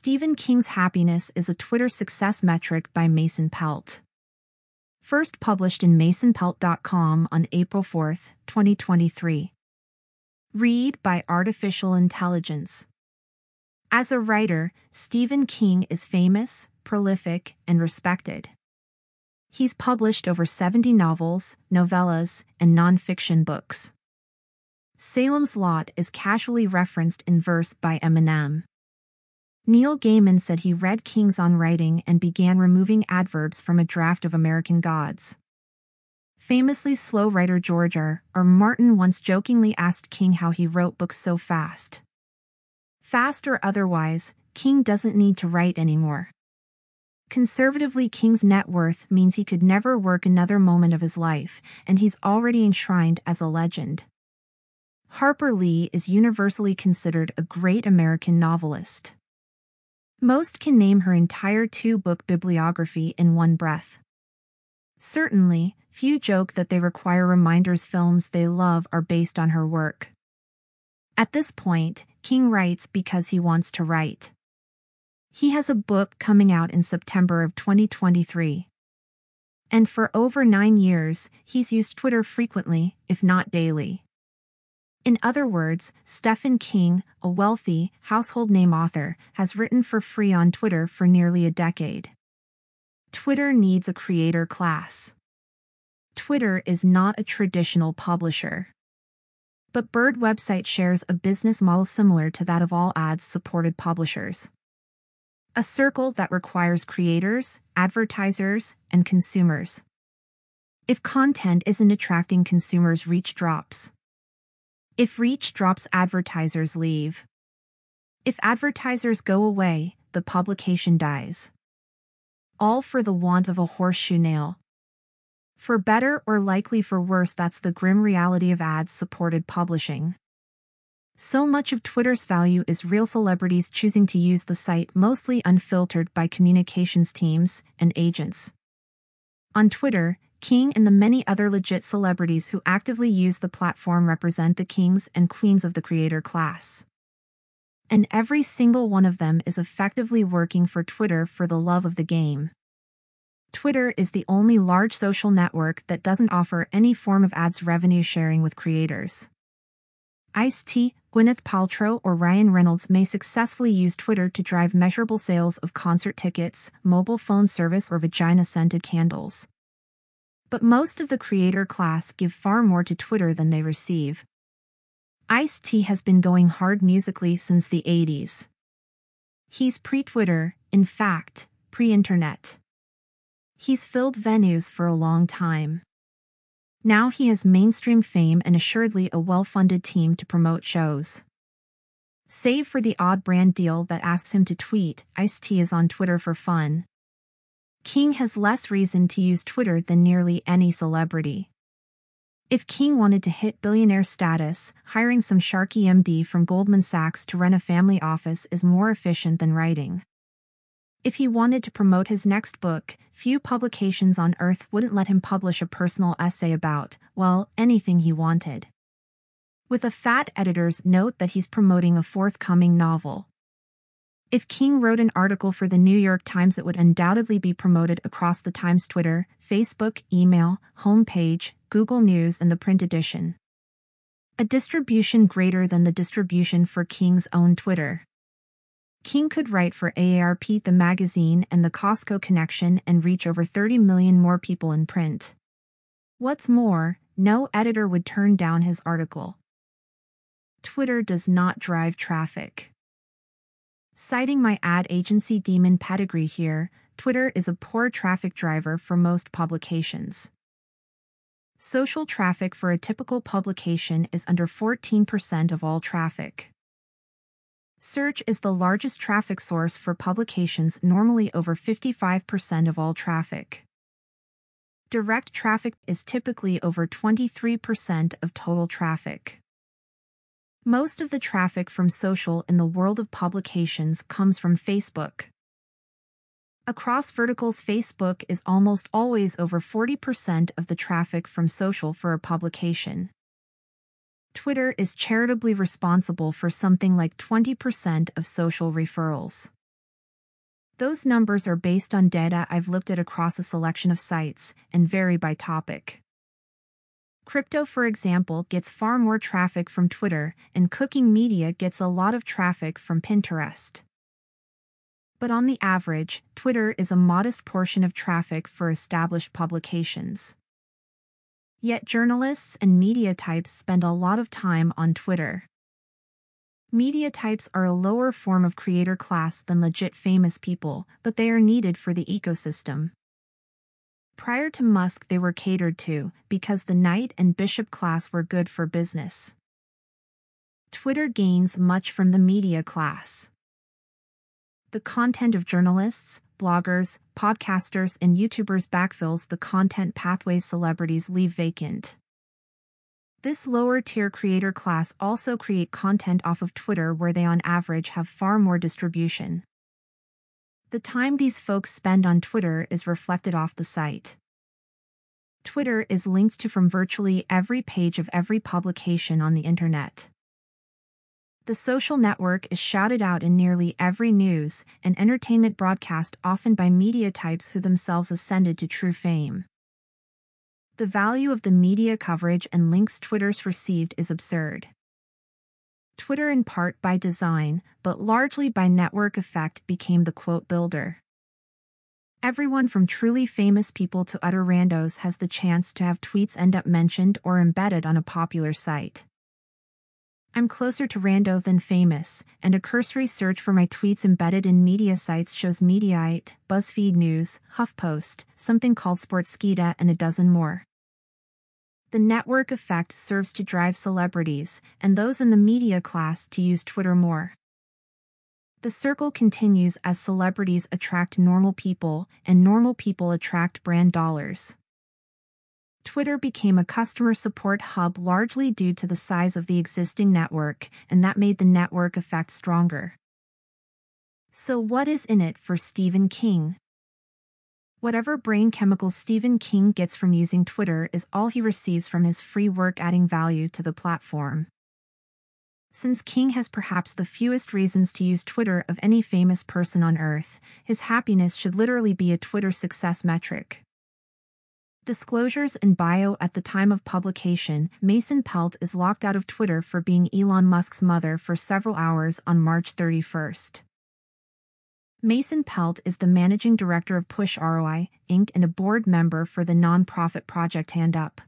Stephen King's Happiness is a Twitter success metric by Mason Pelt. First published in masonpelt.com on April 4, 2023. Read by Artificial Intelligence. As a writer, Stephen King is famous, prolific, and respected. He's published over 70 novels, novellas, and nonfiction books. Salem's Lot is casually referenced in verse by Eminem. Neil Gaiman said he read King's on writing and began removing adverbs from a draft of American Gods. Famously slow writer George R. R. Martin once jokingly asked King how he wrote books so fast. Fast or otherwise, King doesn't need to write anymore. Conservatively, King's net worth means he could never work another moment of his life, and he's already enshrined as a legend. Harper Lee is universally considered a great American novelist. Most can name her entire two-book bibliography in one breath. Certainly, few joke that they require reminders films they love are based on her work. At this point, King writes because he wants to write. He has a book coming out in September of 2023. And for over nine years, he's used Twitter frequently, if not daily. In other words, Stephen King, a wealthy, household name author, has written for free on Twitter for nearly a decade. Twitter needs a creator class. Twitter is not a traditional publisher. But Bird website shares a business model similar to that of all ads supported publishers. A circle that requires creators, advertisers, and consumers. If content isn't attracting consumers, reach drops. If reach drops, advertisers leave. If advertisers go away, the publication dies. All for the want of a horseshoe nail. For better or likely for worse, that's the grim reality of ads supported publishing. So much of Twitter's value is real celebrities choosing to use the site mostly unfiltered by communications teams and agents. On Twitter, King and the many other legit celebrities who actively use the platform represent the kings and queens of the creator class. And every single one of them is effectively working for Twitter for the love of the game. Twitter is the only large social network that doesn't offer any form of ads revenue sharing with creators. Ice-T, Gwyneth Paltrow or Ryan Reynolds may successfully use Twitter to drive measurable sales of concert tickets, mobile phone service or vagina-scented candles. But most of the creator class give far more to Twitter than they receive. Ice-T has been going hard musically since the 80s. He's pre-Twitter, in fact, pre-internet. He's filled venues for a long time. Now he has mainstream fame and assuredly a well-funded team to promote shows. Save for the odd brand deal that asks him to tweet, Ice-T is on Twitter for fun. King has less reason to use Twitter than nearly any celebrity. If King wanted to hit billionaire status, hiring some Sharky MD from Goldman Sachs to run a family office is more efficient than writing. If he wanted to promote his next book, few publications on earth wouldn't let him publish a personal essay about, well, anything he wanted. With a fat editor's note that he's promoting a forthcoming novel. If King wrote an article for the New York Times, it would undoubtedly be promoted across the Times Twitter, Facebook, email, homepage, Google News, and the print edition. A distribution greater than the distribution for King's own Twitter. King could write for AARP, the magazine, and the Costco Connection and reach over 30 million more people in print. What's more, no editor would turn down his article. Twitter does not drive traffic. Citing my ad agency demon pedigree here, Twitter is a poor traffic driver for most publications. Social traffic for a typical publication is under 14% of all traffic. Search is the largest traffic source for publications, normally over 55% of all traffic. Direct traffic is typically over 23% of total traffic. Most of the traffic from social in the world of publications comes from Facebook. Across verticals, Facebook is almost always over 40% of the traffic from social for a publication. Twitter is charitably responsible for something like 20% of social referrals. Those numbers are based on data I've looked at across a selection of sites and vary by topic. Crypto, for example, gets far more traffic from Twitter, and cooking media gets a lot of traffic from Pinterest. But on the average, Twitter is a modest portion of traffic for established publications. Yet journalists and media types spend a lot of time on Twitter. Media types are a lower form of creator class than legit famous people, but they are needed for the ecosystem. Prior to Musk, they were catered to because the knight and bishop class were good for business. Twitter gains much from the media class. The content of journalists, bloggers, podcasters, and YouTubers backfills the content pathways celebrities leave vacant. This lower tier creator class also create content off of Twitter where they on average have far more distribution. The time these folks spend on Twitter is reflected off the site. Twitter is linked to from virtually every page of every publication on the internet. The social network is shouted out in nearly every news and entertainment broadcast, often by media types who themselves ascended to true fame. The value of the media coverage and links Twitter's received is absurd. Twitter in part by design, but largely by network effect became the quote builder. Everyone from truly famous people to utter randos has the chance to have tweets end up mentioned or embedded on a popular site. I'm closer to rando than famous, and a cursory search for my tweets embedded in media sites shows Mediaite, BuzzFeed News, HuffPost, something called Sportskeeda and a dozen more. The network effect serves to drive celebrities and those in the media class to use Twitter more. The circle continues as celebrities attract normal people and normal people attract brand dollars. Twitter became a customer support hub largely due to the size of the existing network, and that made the network effect stronger. So, what is in it for Stephen King? Whatever brain chemicals Stephen King gets from using Twitter is all he receives from his free work adding value to the platform. Since King has perhaps the fewest reasons to use Twitter of any famous person on earth, his happiness should literally be a Twitter success metric. Disclosures in bio at the time of publication, Mason Pelt is locked out of Twitter for being Elon Musk's mother for several hours on March 31st. Mason Pelt is the managing director of Push ROI, Inc. and a board member for the nonprofit Project Hand Up.